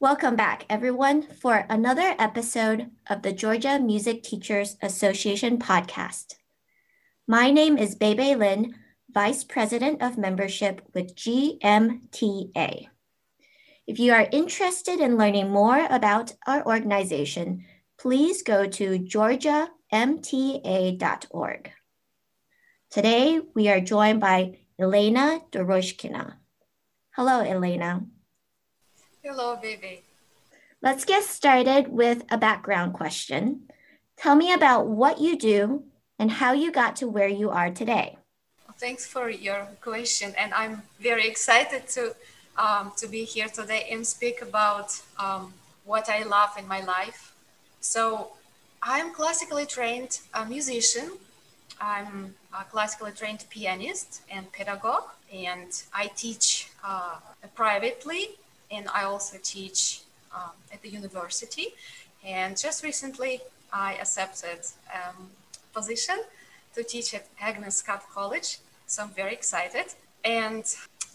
Welcome back, everyone, for another episode of the Georgia Music Teachers Association podcast. My name is Bebe Lin, Vice President of Membership with GMTA. If you are interested in learning more about our organization, please go to georgiamta.org. Today, we are joined by Elena Doroshkina. Hello, Elena. Hello, Vivi. Let's get started with a background question. Tell me about what you do and how you got to where you are today. Thanks for your question, and I'm very excited to um, to be here today and speak about um, what I love in my life. So, I'm classically trained a musician. I'm a classically trained pianist and pedagogue, and I teach uh, privately and I also teach um, at the university. And just recently, I accepted um, position to teach at Agnes Scott College. So I'm very excited. And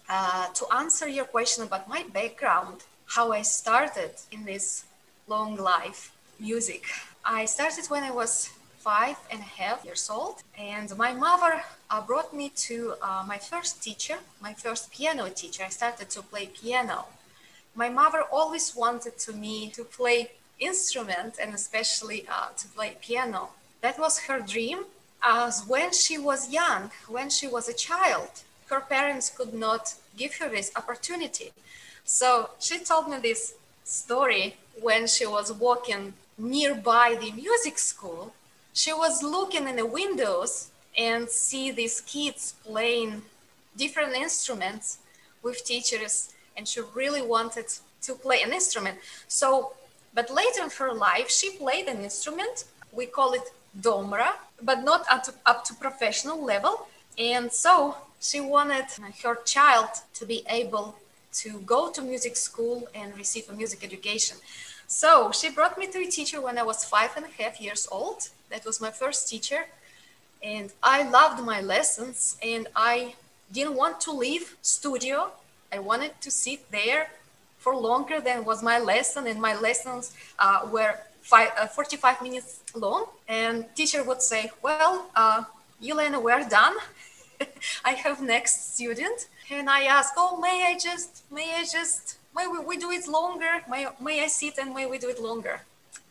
uh, to answer your question about my background, how I started in this long life music, I started when I was five and a half years old. And my mother uh, brought me to uh, my first teacher, my first piano teacher. I started to play piano my mother always wanted to me to play instrument and especially uh, to play piano. That was her dream. As when she was young, when she was a child, her parents could not give her this opportunity. So she told me this story when she was walking nearby the music school. She was looking in the windows and see these kids playing different instruments with teachers and she really wanted to play an instrument. So, but later in her life, she played an instrument. We call it domra, but not up to, up to professional level. And so she wanted her child to be able to go to music school and receive a music education. So she brought me to a teacher when I was five and a half years old. That was my first teacher. And I loved my lessons and I didn't want to leave studio I wanted to sit there for longer than was my lesson, and my lessons uh, were five, uh, 45 minutes long. And teacher would say, "Well, uh, Elena, we're done. I have next student." And I ask, "Oh, may I just, may I just, may we, we do it longer? May, may I sit and may we do it longer?"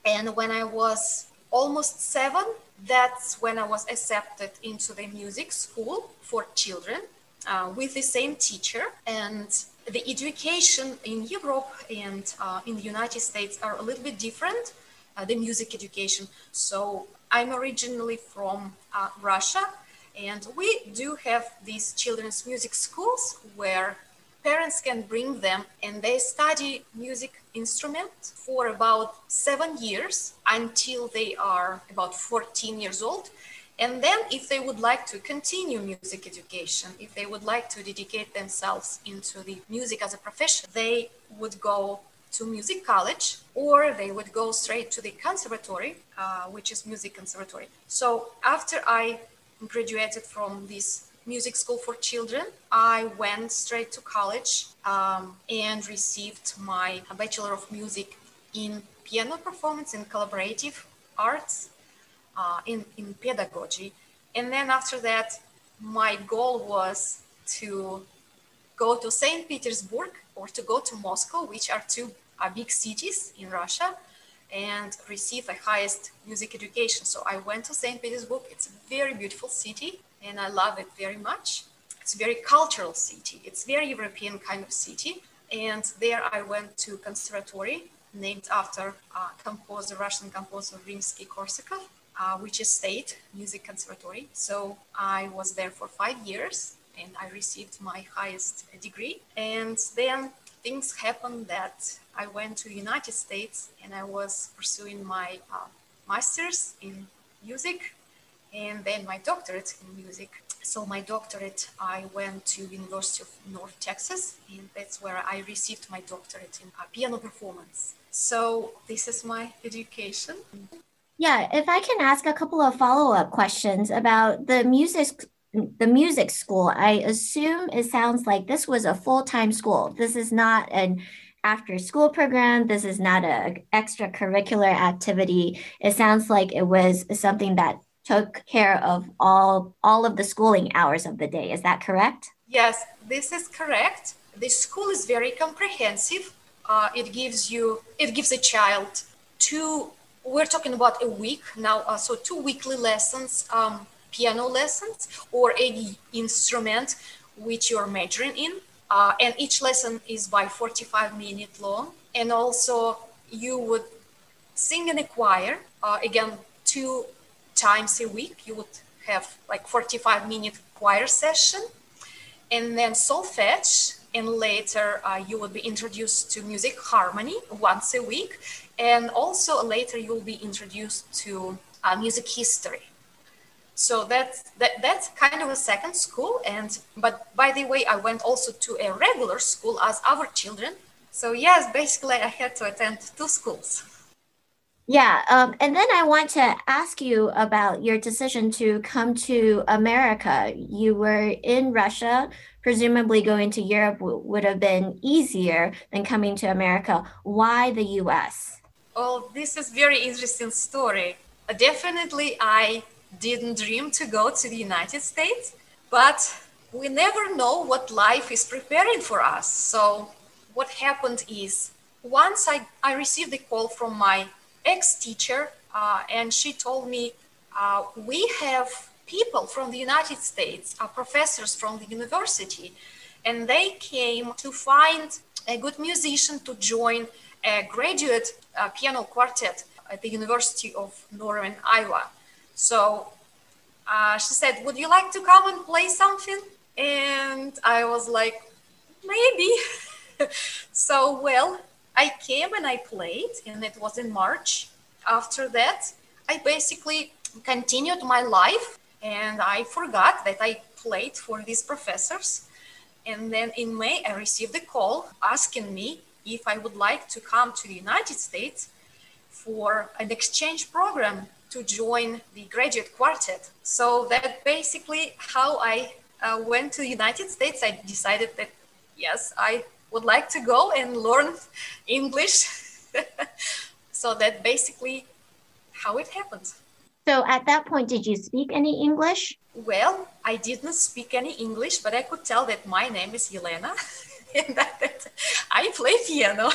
And when I was almost seven, that's when I was accepted into the music school for children uh, with the same teacher. And the education in Europe and uh, in the United States are a little bit different, uh, the music education. So I'm originally from uh, Russia, and we do have these children's music schools where parents can bring them and they study music instrument for about seven years until they are about 14 years old and then if they would like to continue music education, if they would like to dedicate themselves into the music as a profession, they would go to music college or they would go straight to the conservatory, uh, which is music conservatory. So after I graduated from this music school for children, I went straight to college um, and received my Bachelor of Music in piano performance and collaborative arts uh, in, in pedagogy. And then after that, my goal was to go to St. Petersburg or to go to Moscow, which are two uh, big cities in Russia, and receive the highest music education. So I went to St. Petersburg. It's a very beautiful city, and I love it very much. It's a very cultural city. It's very European kind of city. And there I went to conservatory named after uh, composer, Russian composer Rimsky-Korsakov uh, which is state music conservatory. So I was there for five years and I received my highest degree. And then things happened that I went to United States and I was pursuing my uh, master's in music and then my doctorate in music. So my doctorate, I went to University of North Texas, and that's where I received my doctorate in uh, piano performance. So this is my education. Yeah, if I can ask a couple of follow-up questions about the music the music school, I assume it sounds like this was a full-time school. This is not an after school program. This is not an extracurricular activity. It sounds like it was something that took care of all all of the schooling hours of the day. Is that correct? Yes, this is correct. The school is very comprehensive. Uh, it gives you it gives a child two. We're talking about a week now, uh, so two weekly lessons, um, piano lessons, or any instrument which you're majoring in. Uh, and each lesson is by 45 minutes long. And also, you would sing in a choir. Uh, again, two times a week you would have like 45 minute choir session and then solfege and later uh, you will be introduced to music harmony once a week and also later you'll be introduced to uh, music history so that's that, that's kind of a second school and but by the way i went also to a regular school as our children so yes basically i had to attend two schools yeah. Um, and then I want to ask you about your decision to come to America. You were in Russia, presumably going to Europe w- would have been easier than coming to America. Why the US? Oh, this is very interesting story. Uh, definitely, I didn't dream to go to the United States, but we never know what life is preparing for us. So, what happened is once I, I received a call from my ex-teacher, uh, and she told me, uh, we have people from the United States, uh, professors from the university, and they came to find a good musician to join a graduate uh, piano quartet at the University of Northern Iowa. So uh, she said, Would you like to come and play something? And I was like, Maybe. so, well, I came and I played, and it was in March. After that, I basically continued my life and I forgot that I played for these professors. And then in May, I received a call asking me if I would like to come to the United States for an exchange program to join the graduate quartet. So that basically how I uh, went to the United States. I decided that yes, I would like to go and learn English. so that basically how it happened. So at that point, did you speak any English? Well, I didn't speak any English, but I could tell that my name is Yelena and that, that I play piano.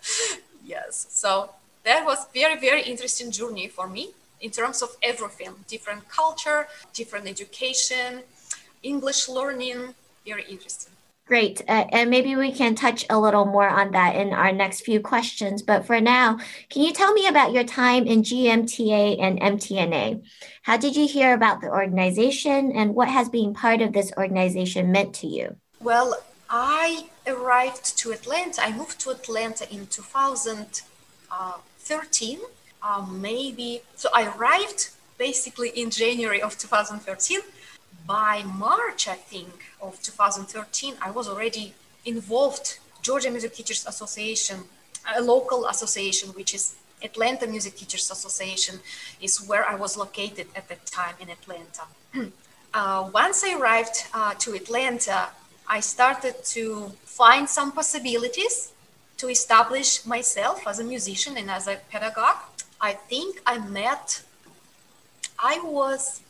yes, so that was very, very interesting journey for me in terms of everything, different culture, different education, English learning, very interesting. Great. Uh, and maybe we can touch a little more on that in our next few questions. But for now, can you tell me about your time in GMTA and MTNA? How did you hear about the organization and what has being part of this organization meant to you? Well, I arrived to Atlanta. I moved to Atlanta in 2013, uh, maybe. So I arrived basically in January of 2013 by March, I think, of 2013, I was already involved. Georgia Music Teachers Association, a local association, which is Atlanta Music Teachers Association, is where I was located at that time in Atlanta. uh, once I arrived uh, to Atlanta, I started to find some possibilities to establish myself as a musician and as a pedagogue. I think I met, I was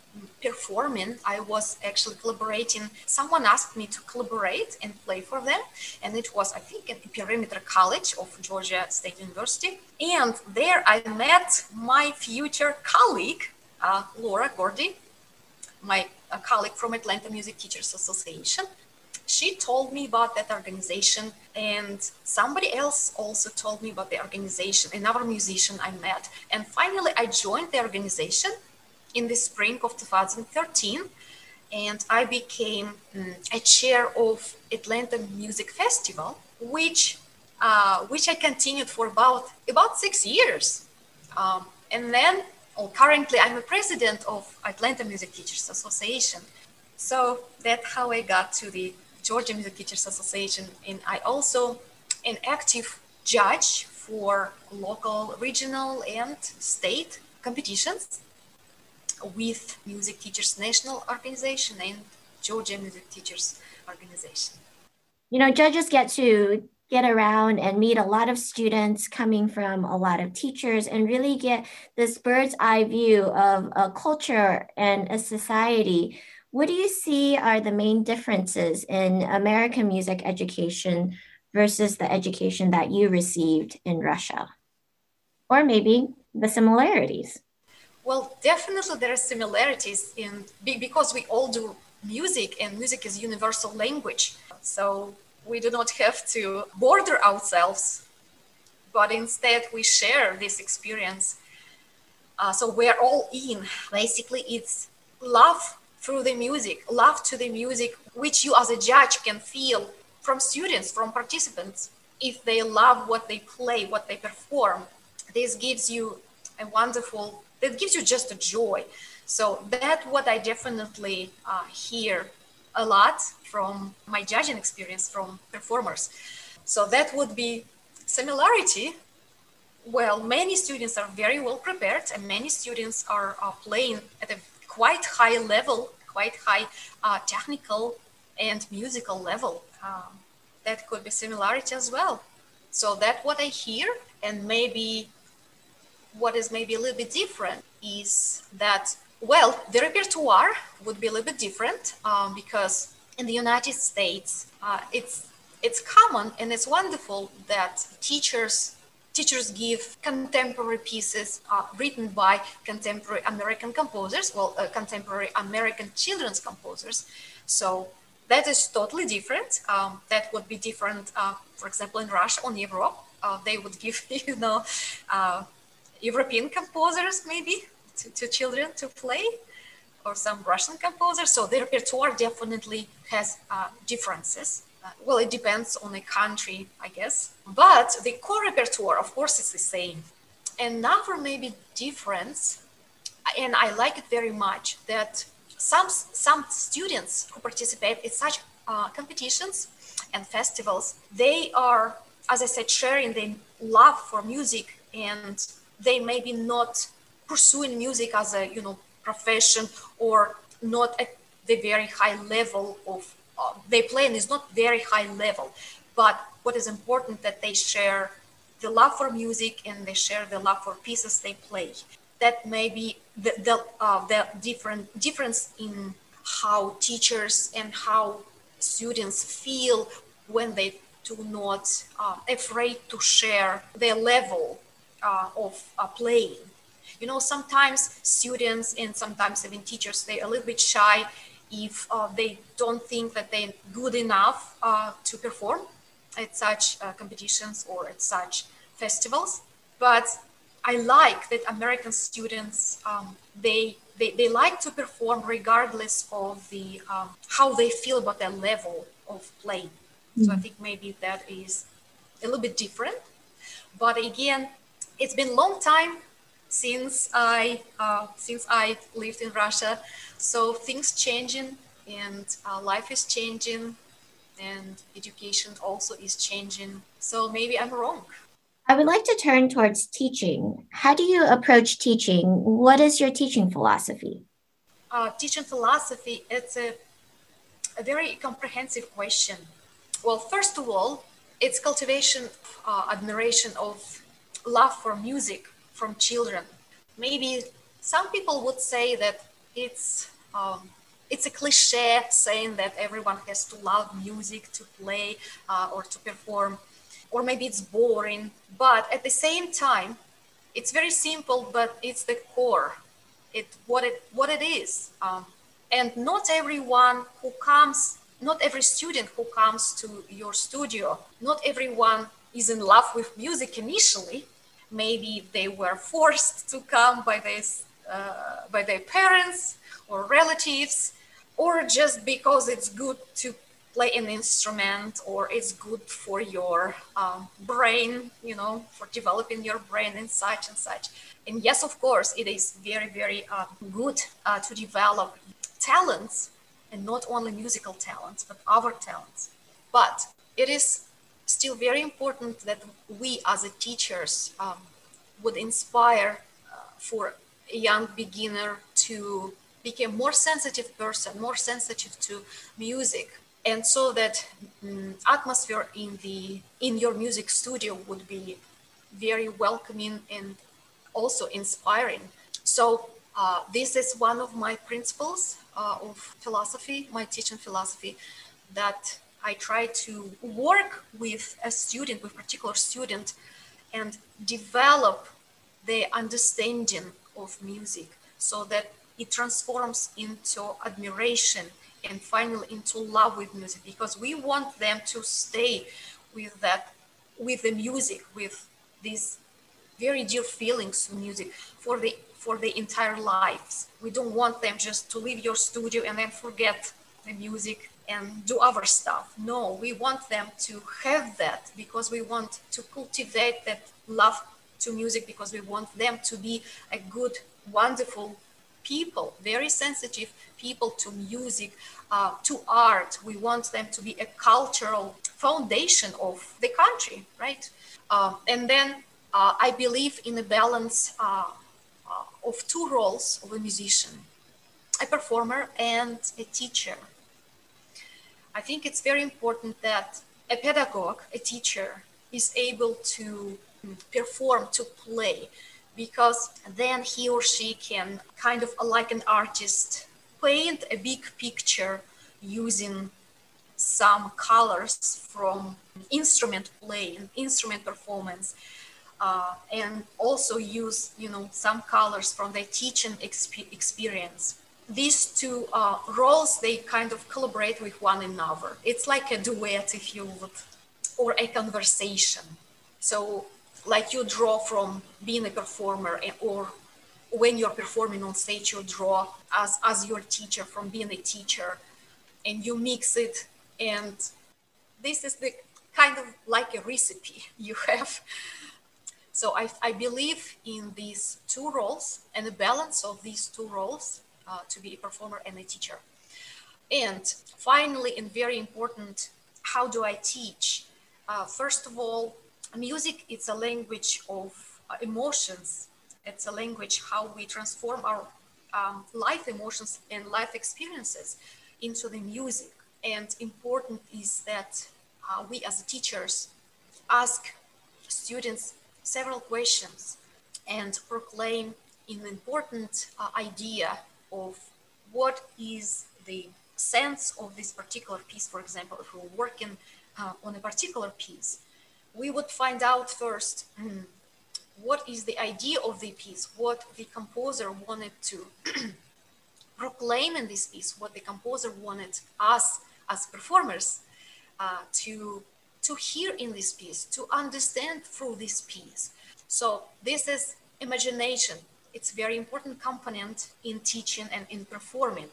performing, I was actually collaborating. Someone asked me to collaborate and play for them, and it was, I think, at the Perimeter College of Georgia State University. And there I met my future colleague, uh, Laura Gordy, my colleague from Atlanta Music Teachers Association. She told me about that organization, and somebody else also told me about the organization, another musician I met. And finally, I joined the organization in the spring of 2013 and I became um, a chair of Atlanta Music Festival, which uh, which I continued for about about six years, um, and then well, currently I'm a president of Atlanta Music Teachers Association. So that's how I got to the Georgia Music Teachers Association, and I also an active judge for local, regional, and state competitions with Music Teachers National Organization and Georgia Music Teachers Organization. You know, judges get to get around and meet a lot of students coming from a lot of teachers and really get this bird's eye view of a culture and a society. What do you see are the main differences in American music education versus the education that you received in Russia? Or maybe the similarities? Well, definitely there are similarities in because we all do music and music is universal language. So we do not have to border ourselves, but instead we share this experience. Uh, so we're all in. Basically, it's love through the music, love to the music, which you as a judge can feel from students, from participants. If they love what they play, what they perform, this gives you a wonderful, that gives you just a joy. So that's what I definitely uh, hear a lot from my judging experience from performers. So that would be similarity. Well, many students are very well prepared, and many students are, are playing at a quite high level, quite high uh, technical and musical level. Um, that could be similarity as well. So that what I hear, and maybe what is maybe a little bit different is that well, the repertoire would be a little bit different um, because in the United States, uh, it's it's common and it's wonderful that teachers teachers give contemporary pieces uh, written by contemporary American composers, well, uh, contemporary American children's composers. So that is totally different. Um, that would be different, uh, for example, in Russia or in Europe. Uh, they would give, you know, uh, European composers maybe to, to children to play or some Russian composers. So their repertoire definitely has uh, differences. Uh, well, it depends on the country, I guess. But the core repertoire, of course, is the same. Another maybe difference, and I like it very much, that some some students who participate in such uh, competitions and festivals, they are, as I said, sharing the love for music, and they maybe not pursuing music as a you know profession or not at the very high level of uh, they and it's not very high level but what is important that they share the love for music and they share the love for pieces they play. That may be the the, uh, the different difference in how teachers and how students feel when they do not uh, afraid to share their level uh, of uh, playing. You know sometimes students and sometimes even teachers they're a little bit shy if uh, they don't think that they're good enough uh, to perform at such uh, competitions or at such festivals but i like that american students um, they, they they like to perform regardless of the um, how they feel about their level of playing mm-hmm. so i mm-hmm. think maybe that is a little bit different but again it's been a long time since I uh, since I lived in Russia. So things changing and uh, life is changing and education also is changing. So maybe I'm wrong. I would like to turn towards teaching. How do you approach teaching? What is your teaching philosophy? Uh, teaching philosophy, it's a, a very comprehensive question. Well, first of all, it's cultivation, uh, admiration of love for music, from children. Maybe some people would say that it's um, it's a cliche saying that everyone has to love music to play uh, or to perform, or maybe it's boring. But at the same time, it's very simple, but it's the core. It what it what it is. Um, and not everyone who comes, not every student who comes to your studio, not everyone is in love with music initially maybe they were forced to come by this uh, by their parents or relatives or just because it's good to play an instrument or it's good for your um, brain you know for developing your brain and such and such. And yes of course it is very very uh, good uh, to develop talents and not only musical talents but other talents. But it is still very important that we as a teachers um, would inspire uh, for a young beginner to become more sensitive person, more sensitive to music. and so that um, atmosphere in the in your music studio would be very welcoming and also inspiring. So uh, this is one of my principles uh, of philosophy, my teaching philosophy, that I try to work with a student, with particular student, and develop the understanding of music so that it transforms into admiration and finally into love with music because we want them to stay with that with the music with these very dear feelings to music for the for the entire lives. We don't want them just to leave your studio and then forget the music and do other stuff. No we want them to have that because we want to cultivate that love to music because we want them to be a good wonderful people very sensitive people to music uh, to art. We want them to be a cultural foundation of the country right? Uh, and then uh, I believe in a balance uh, uh, of two roles of a musician, a performer and a teacher. I think it's very important that a pedagogue, a teacher, is able to perform, to play, because then he or she can kind of like an artist paint a big picture using some colors from instrument playing, instrument performance, uh, and also use you know some colors from the teaching exp- experience. These two uh, roles they kind of collaborate with one another. It's like a duet, if you would, or a conversation. So, like you draw from being a performer, or when you're performing on stage, you draw as as your teacher from being a teacher, and you mix it and this is the kind of like a recipe you have so i, I believe in these two roles and the balance of these two roles uh, to be a performer and a teacher. And finally and very important how do i teach? Uh, first of all music it's a language of uh, emotions. It's a language how we transform our um, life emotions and life experiences into the music. And important is that uh, we as teachers ask students several questions and proclaim an important uh, idea of what is the sense of this particular piece. For example if we're working uh, on a particular piece we would find out first mm, what is the idea of the piece what the composer wanted to proclaim in this piece what the composer wanted us as performers uh, to to hear in this piece to understand through this piece. So this is imagination it's very important component in teaching and in performing.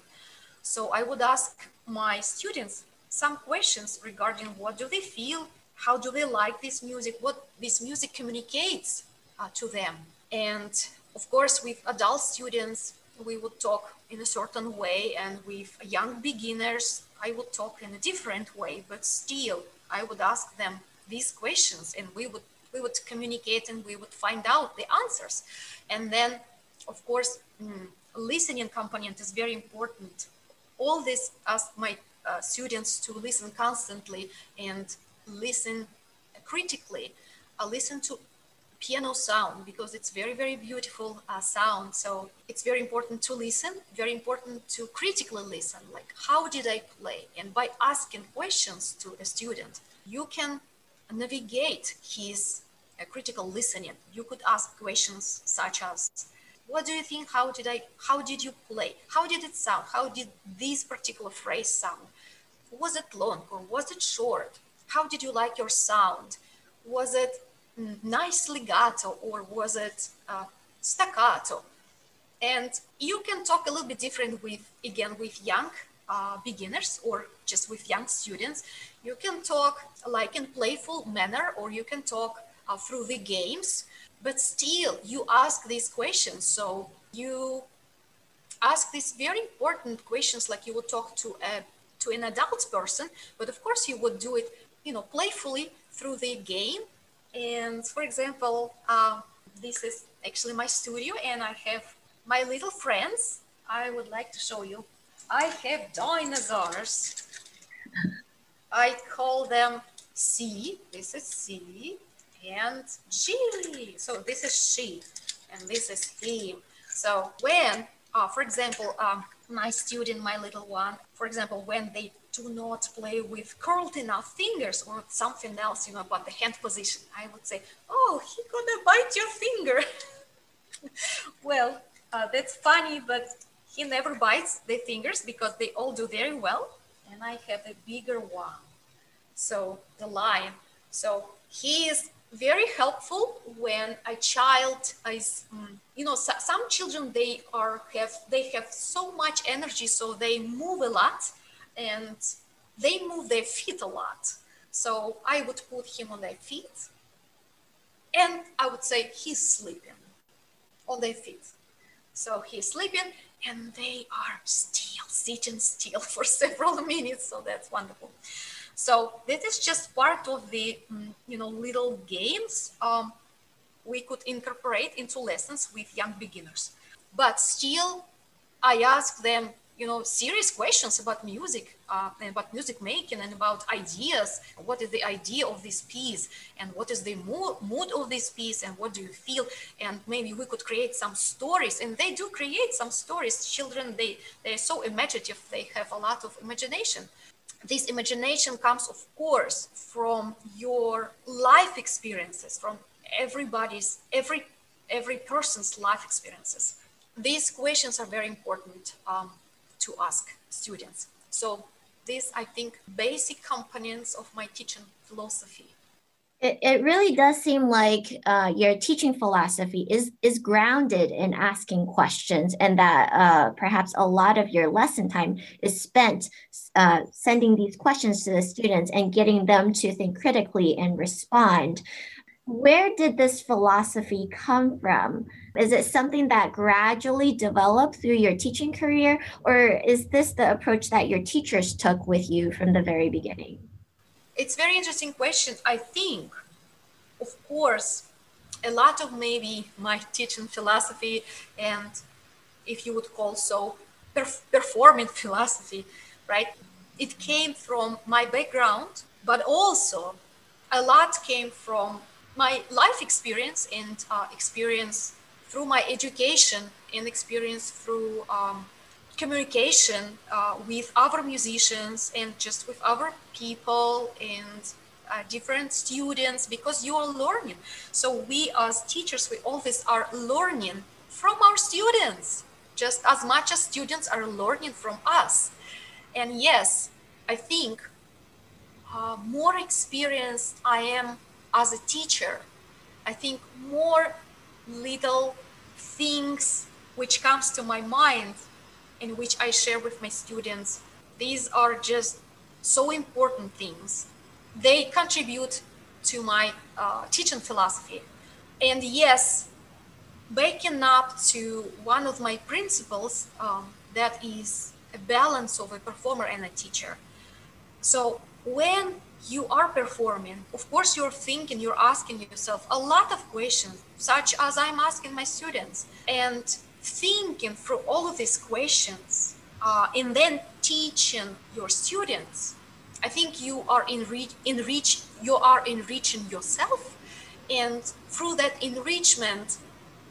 So i would ask my students some questions regarding what do they feel how do they like this music what this music communicates uh, to them. And of course with adult students we would talk in a certain way and with young beginners I would talk in a different way, but still I would ask them these questions and we would we would communicate and we would find out the answers. And then of course mm, listening component is very important. All this ask my uh, students to listen constantly and listen critically. Uh, listen to piano sound because it's very very beautiful uh, sound so it's very important to listen very important to critically listen like how did i play and by asking questions to a student you can navigate his uh, critical listening. You could ask questions such as what do you think? How did i how did you play? How did it sound? How did this particular phrase sound? Was it long or was it short? How did you like your sound? Was it nice legato or was it uh, staccato? And you can talk a little bit different with, again, with young uh, beginners or just with young students. You can talk like in playful manner or you can talk uh, through the games, but still you ask these questions. So you ask these very important questions like you would talk to a to an adult person, but of course you would do it, you know, playfully through the game and for example, uh, this is actually my studio and I have my little friends. I would like to show you. I have dinosaurs. I call them C. This is C and G. So this is she and this is him. So when, uh, for example, um, my student, my little one, for example, when they do not play with curled enough fingers or something else, you know, about the hand position, I would say, oh, he gonna bite your finger. well, uh, that's funny, but he never bites the fingers because they all do very well. And I have a bigger one. So the lion. So he is very helpful when a child is mm, you know so, some children they are have they have so much energy so they move a lot and they move their feet a lot. So i would put him on their feet and i would say he's sleeping on their feet. So he's sleeping and they are still sitting still for several minutes so that's wonderful so this is just part of the, mm, you know, little games um, we could incorporate into lessons with young beginners. But still, I ask them, you know, serious questions about music, uh, and about music making, and about ideas. What is the idea of this piece, and what is the mood, of this piece, and what do you feel? And maybe we could create some stories, and they do create some stories. Children, they they're so imaginative; they have a lot of imagination this imagination comes, of course, from your life experiences, from everybody's, every, every person's life experiences. These questions are very important um, to ask students. So these, I think, basic components of my teaching philosophy it, it really does seem like uh, your teaching philosophy is is grounded in asking questions and that uh, perhaps a lot of your lesson time is spent uh, sending these questions to the students and getting them to think critically and respond where did this philosophy come from is it something that gradually developed through your teaching career or is this the approach that your teachers took with you from the very beginning it's very interesting question. I think, of course, a lot of maybe my teaching philosophy and if you would call so perf- performing philosophy, right? It came from my background, but also a lot came from my life experience and uh, experience through my education and experience through um, communication uh, with other musicians and just with other people and uh, different students because you are learning. So we as teachers, we always are learning from our students, just as much as students are learning from us. And yes, I think uh, more experienced I am as a teacher, I think more little things which comes to my mind in which I share with my students. These are just so important things. They contribute to my uh, teaching philosophy. And yes, backing up to one of my principles um, that is a balance of a performer and a teacher. So when you are performing, of course, you're thinking, you're asking yourself a lot of questions, such as I'm asking my students. And thinking through all of these questions uh, and then teaching your students, I think you are enrich, you are enriching yourself, and through that enrichment,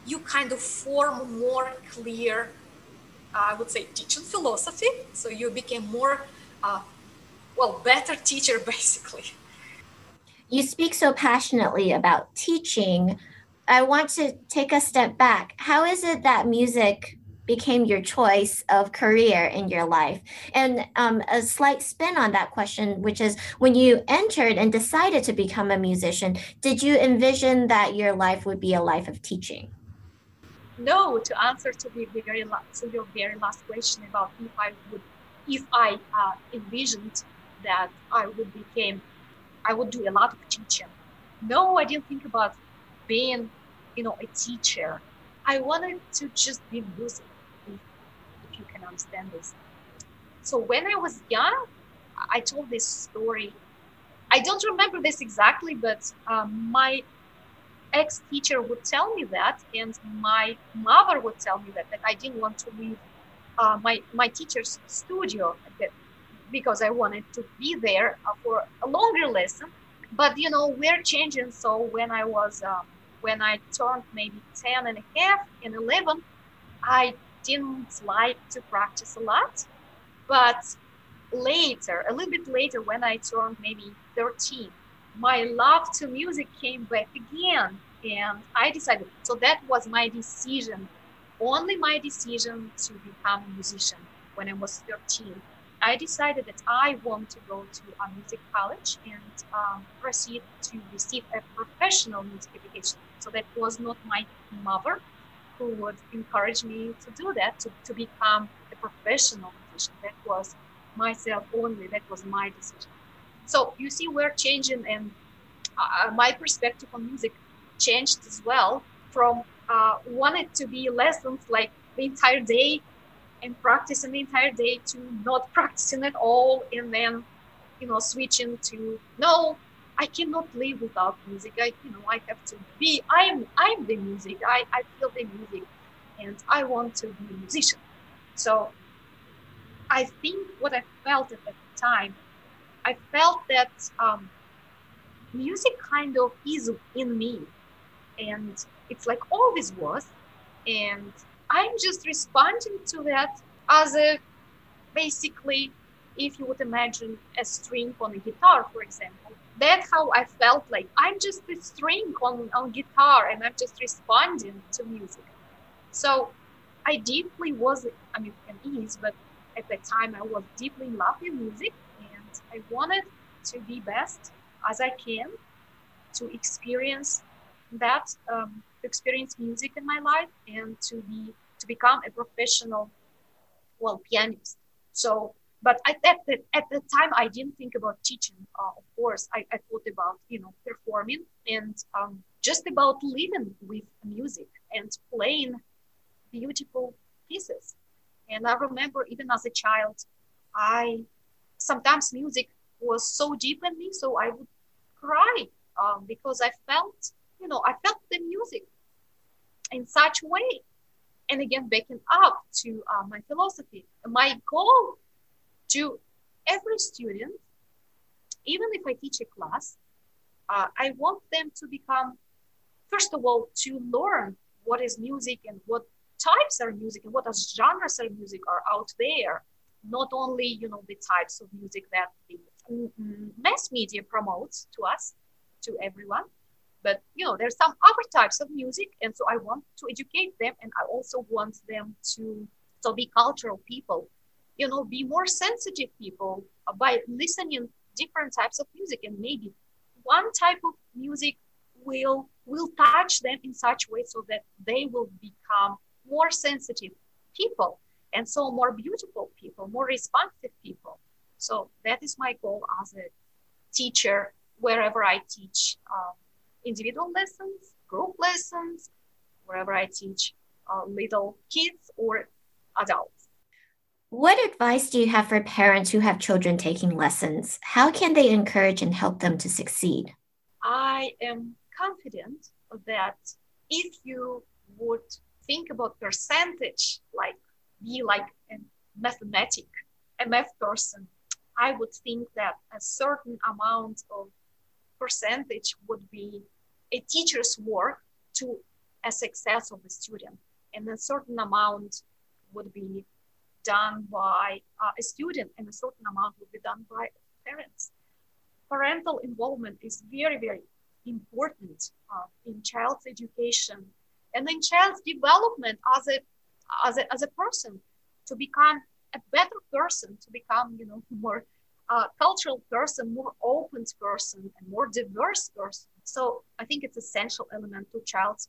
you kind of form more clear, uh, I would say, teaching philosophy. So you became more, uh, well, better teacher basically. You speak so passionately about teaching I want to take a step back. How is it that music became your choice of career in your life? And um, a slight spin on that question, which is when you entered and decided to become a musician, did you envision that your life would be a life of teaching? No, to answer to the very last, to your very last question about if I would, if I uh, envisioned that I would become, I would do a lot of teaching. No, I didn't think about being, you know, a teacher. I wanted to just be music, if, if you can understand this. So when I was young, I told this story. I don't remember this exactly, but um, my ex teacher would tell me that, and my mother would tell me that, that I didn't want to leave uh, my, my teacher's studio, that because I wanted to be there uh, for a longer lesson. But you know, we're changing. So when I was um, when I turned maybe 10 and a half and 11, I didn't like to practice a lot. But later, a little bit later, when I turned maybe 13, my love to music came back again. And I decided, so that was my decision, only my decision to become a musician when I was 13. I decided that I want to go to a music college and um, proceed to receive a professional music education. So that was not my mother who would encourage me to do that, to, to become a professional musician. That was myself only, that was my decision. So you see, we're changing, and uh, my perspective on music changed as well from uh, wanted to be lessons like the entire day and practicing the entire day to not practicing at all and then you know switching to no i cannot live without music. I you know i have to be i'm i'm the music. I i feel the music and i want to be a musician. So i think what i felt at that time i felt that um, music kind of is in me and it's like always was and I'm just responding to that as a basically, if you would imagine a string on a guitar, for example. That's how I felt like I'm just a string on, on guitar and I'm just responding to music. So I deeply was, I mean, and is, but at that time I was deeply in love with music and I wanted to be best as I can to experience that, um, to experience music in my life and to be to become a professional, well, pianist. So, but at that at the time, I didn't think about teaching. Uh, of course, I, I, thought about you know performing and um, just about living with music and playing beautiful pieces. And I remember even as a child, I sometimes music was so deep in me, so I would cry um, because I felt, you know, I felt the music in such way. And again backing up to uh, my philosophy my goal to every student even if i teach a class uh, i want them to become first of all to learn what is music and what types of music and what genres of music are out there. Not only you know the types of music that the mass media promotes to us to everyone but you know there's some other types of music and so i want to educate them and i also want them to so be cultural people. You know be more sensitive people by listening different types of music and maybe one type of music will will touch them in such way so that they will become more sensitive people and so more beautiful people more responsive people. So that is my goal as a teacher wherever i teach um, individual lessons, group lessons, wherever I teach uh, little kids or adults. What advice do you have for parents who have children taking lessons? How can they encourage and help them to succeed? I am confident that if you would think about percentage, like be like a mathematic, a math person, I would think that a certain amount of percentage would be a teacher's work to a success of the student. And a certain amount would be done by uh, a student and a certain amount would be done by parents. Parental involvement is very very important uh, in child's education and in child's development as a as a, as a person. To become a better person to become you know more uh, cultural person more open person and more diverse person so I think it's essential element to child's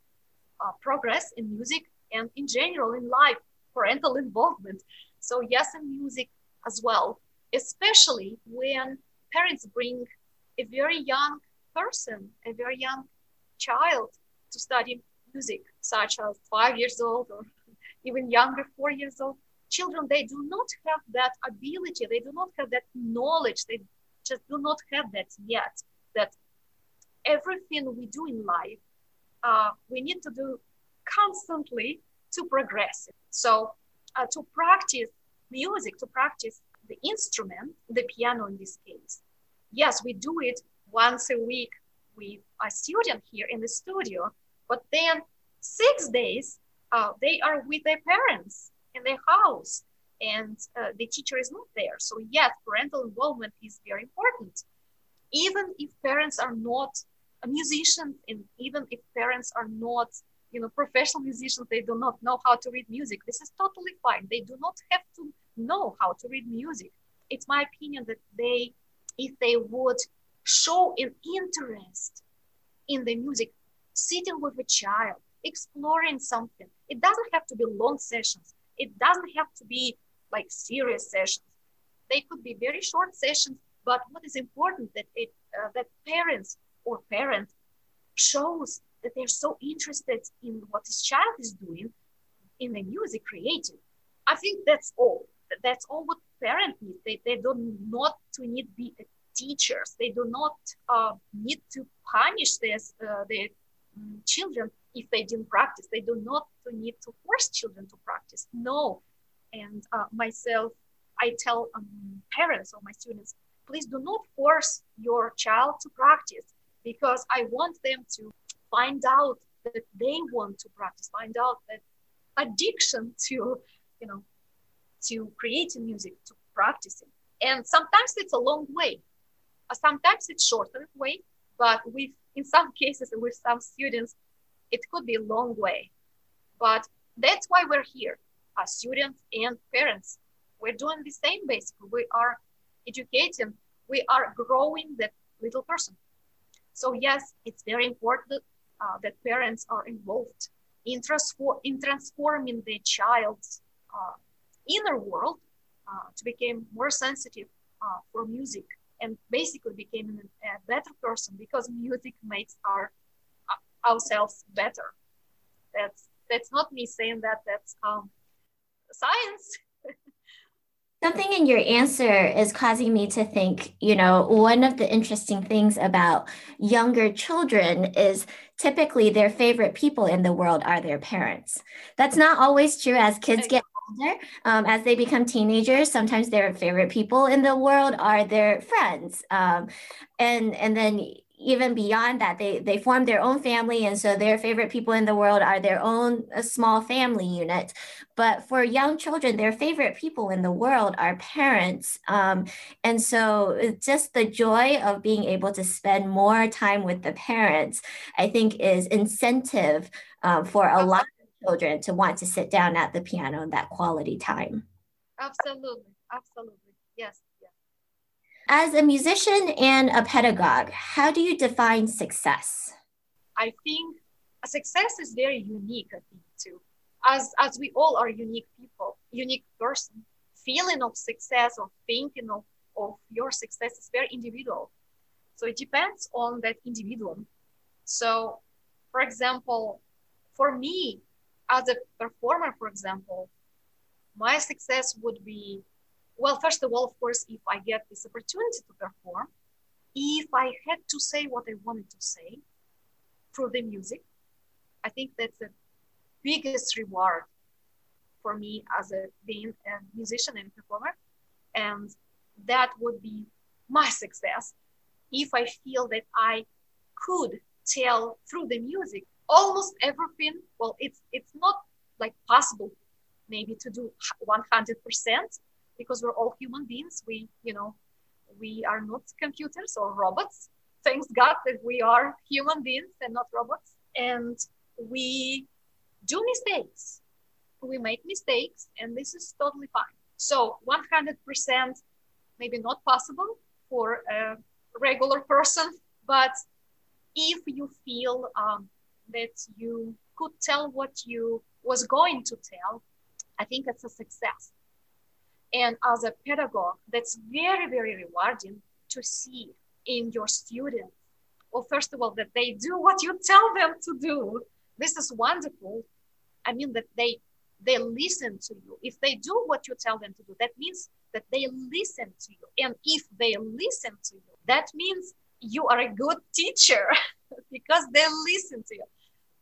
uh, progress in music and in general in life, parental involvement. So yes, in music as well, especially when parents bring a very young person, a very young child to study music, such as five years old or even younger, four years old. Children, they do not have that ability, they do not have that knowledge, they just do not have that yet. That everything we do in life, uh, we need to do constantly to progress. So uh, to practice music, to practice the instrument, the piano in this case. Yes, we do it once a week with a student here in the studio, but then six days uh, they are with their parents in their house and uh, the teacher is not there. So yes, parental involvement is very important. Even if parents are not a musician and even if parents are not you know professional musicians they do not know how to read music. This is totally fine. They do not have to know how to read music. It's my opinion that they if they would show an interest in the music sitting with a child exploring something it doesn't have to be long sessions. It doesn't have to be like serious sessions. They could be very short sessions but what is important that it uh, that parents or parent shows that they're so interested in what his child is doing in the music creating. I think that's all. That's all what parents need. They, they do not to need be teachers. They do not uh, need to punish this, uh, their children if they didn't practice. They do not to need to force children to practice. No. And uh, myself, I tell um, parents or my students, please do not force your child to practice because I want them to find out that they want to practice, find out that addiction to, you know, to creating music, to practicing. And sometimes it's a long way. Uh, sometimes it's shorter way, but with in some cases with some students, it could be a long way. But that's why we're here, as students and parents. We're doing the same basically. We are educating, we are growing that little person. So yes, it's very important uh, that parents are involved in, transfor- in transforming the child's uh, inner world uh, to become more sensitive uh, for music and basically became a better person because music makes our uh, ourselves better. That's that's not me saying that. That's um, science. Something in your answer is causing me to think, you know, one of the interesting things about younger children is typically their favorite people in the world are their parents. That's not always true as kids get older. Um, as they become teenagers, sometimes their favorite people in the world are their friends. Um, and, and then even beyond that they they form their own family and so their favorite people in the world are their own a small family unit. But for young children their favorite people in the world are parents um, and so just the joy of being able to spend more time with the parents i think is incentive um, for a lot of children to want to sit down at the piano in that quality time. Absolutely absolutely yes as a musician and a pedagogue, how do you define success? I think success is very unique, I think, too. As, as we all are unique people, unique person, feeling of success or thinking of, of your success is very individual. So it depends on that individual. So, for example, for me as a performer, for example, my success would be well, first of all, of course, if I get this opportunity to perform, if I had to say what I wanted to say through the music, I think that's the biggest reward for me as a being a musician and performer. And that would be my success if I feel that I could tell through the music almost everything. Well, it's it's not like possible maybe to do 100%, because we're all human beings. We, you know, we are not computers or robots. Thanks God that we are human beings and not robots. And we do mistakes. We make mistakes, and this is totally fine. So 100% maybe not possible for a regular person, but if you feel um, that you could tell what you was going to tell, I think it's a success. And as a pedagogue, that's very, very rewarding to see in your students. Well, first of all, that they do what you tell them to do. This is wonderful. I mean that they they listen to you. If they do what you tell them to do, that means that they listen to you. And if they listen to you, that means you are a good teacher because they listen to you.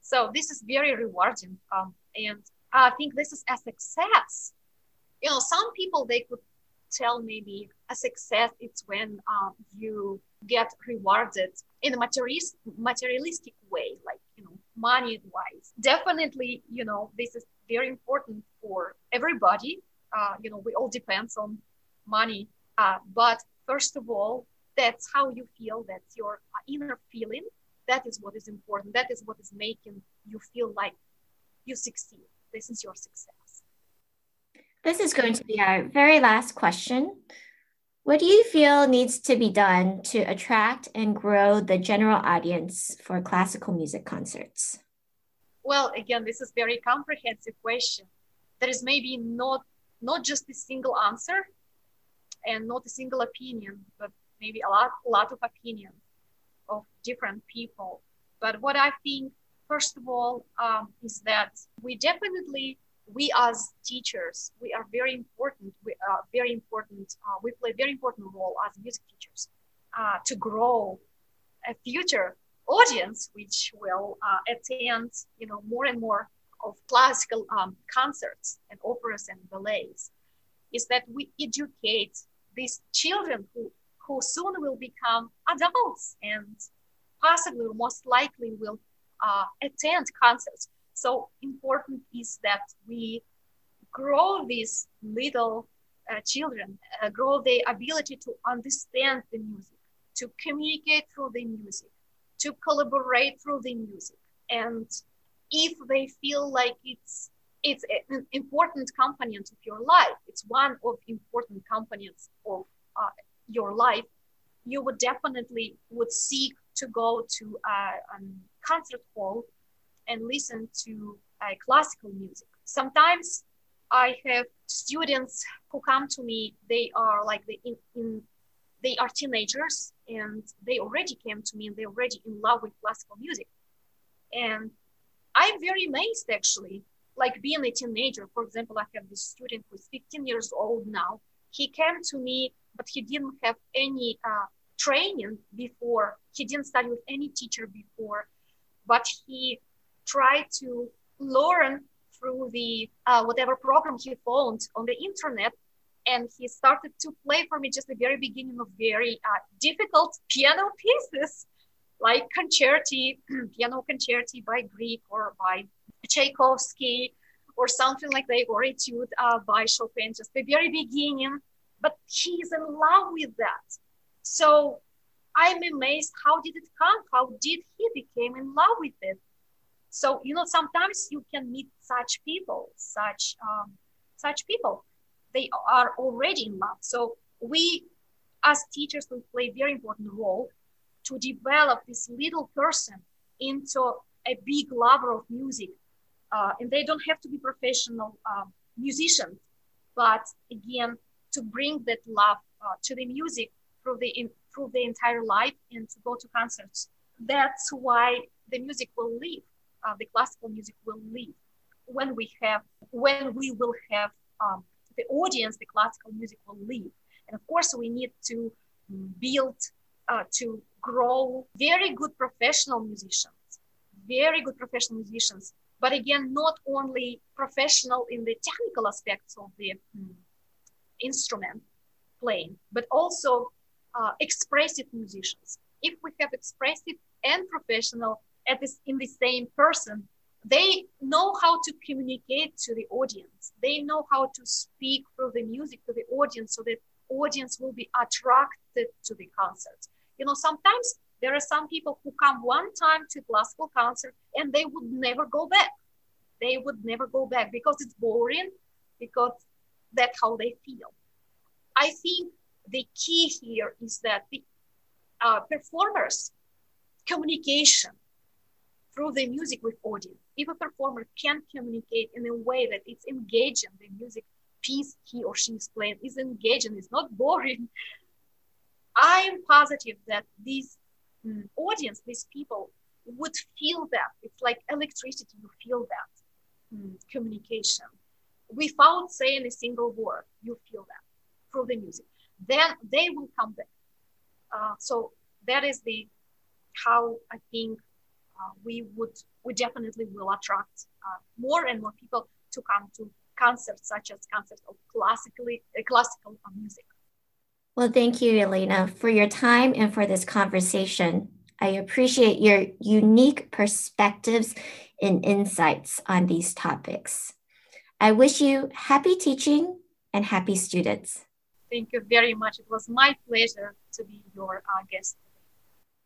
So this is very rewarding. Um, and I think this is a success you know some people they could tell maybe a success it's when um, you get rewarded in a materialist, materialistic way, like you know, money wise. Definitely, you know, this is very important for everybody. Uh, you know, we all depends on money, uh, but first of all, that's how you feel. That's your uh, inner feeling. That is what is important. That is what is making you feel like you succeed. This is your success. This is going to be our very last question. What do you feel needs to be done to attract and grow the general audience for classical music concerts? Well, again, this is very comprehensive question. There is maybe not not just a single answer and not a single opinion, but maybe a lot, a lot of opinions of different people. But what I think, first of all, um, is that we definitely we as teachers, we are very important. We are very important. Uh, we play very important role as music teachers uh, to grow a future audience, which will uh, attend, you know, more and more of classical um, concerts and operas and ballets. Is that we educate these children who who soon will become adults and possibly most likely will uh, attend concerts so important is that we grow these little uh, children, uh, grow the ability to understand the music, to communicate through the music, to collaborate through the music. And if they feel like it's it's an important component of your life, it's one of important components of uh, your life, you would definitely would seek to go to a, a concert hall and listen to uh, classical music. Sometimes I have students who come to me. They are like the in, in they are teenagers and they already came to me and they're already in love with classical music. And I'm very amazed actually, like being a teenager. For example, I have this student who's 15 years old now. He came to me, but he didn't have any uh, training before. He didn't study with any teacher before, but he try to learn through the uh, whatever program he found on the internet. And he started to play for me just the very beginning of very uh, difficult piano pieces like concerti piano concerti by grieg or by tchaikovsky or something like that or etude uh, by chopin just the very beginning. But he's in love with that. So i'm amazed how did it come? How did he became in love with it so you know sometimes you can meet such people such um, such people. They are already in love. So we as teachers will play a very important role to develop this little person into a big lover of music. Uh, and they don't have to be professional um, musicians but again to bring that love uh, to the music through the in, through the entire life and to go to concerts. That's why the music will live uh, the classical music will live when we have when we will have um, the audience the classical music will live and of course we need to build uh, to grow very good professional musicians very good professional musicians but again not only professional in the technical aspects of the mm, instrument playing but also uh, expressive musicians. If we have expressive and professional at this in the same person they know how to communicate to the audience. They know how to speak through the music to the audience so that audience will be attracted to the concert. You know sometimes there are some people who come one time to classical concert and they would never go back. They would never go back because it's boring because that's how they feel. I think the key here is that the uh, performers communication through the music with audience. If a performer can communicate in a way that it's engaging, the music piece he or she is playing is engaging, it's not boring. I'm positive that this mm, audience, these people, would feel that. It's like electricity, you feel that mm, communication. Without saying a single word, you feel that through the music. Then they will come back. Uh, so that is the how I think we would we definitely will attract uh, more and more people to come to concerts such as concerts of classically uh, classical music. Well, thank you, Elena, for your time and for this conversation. I appreciate your unique perspectives and insights on these topics. I wish you happy teaching and happy students. Thank you very much. It was my pleasure to be your uh, guest.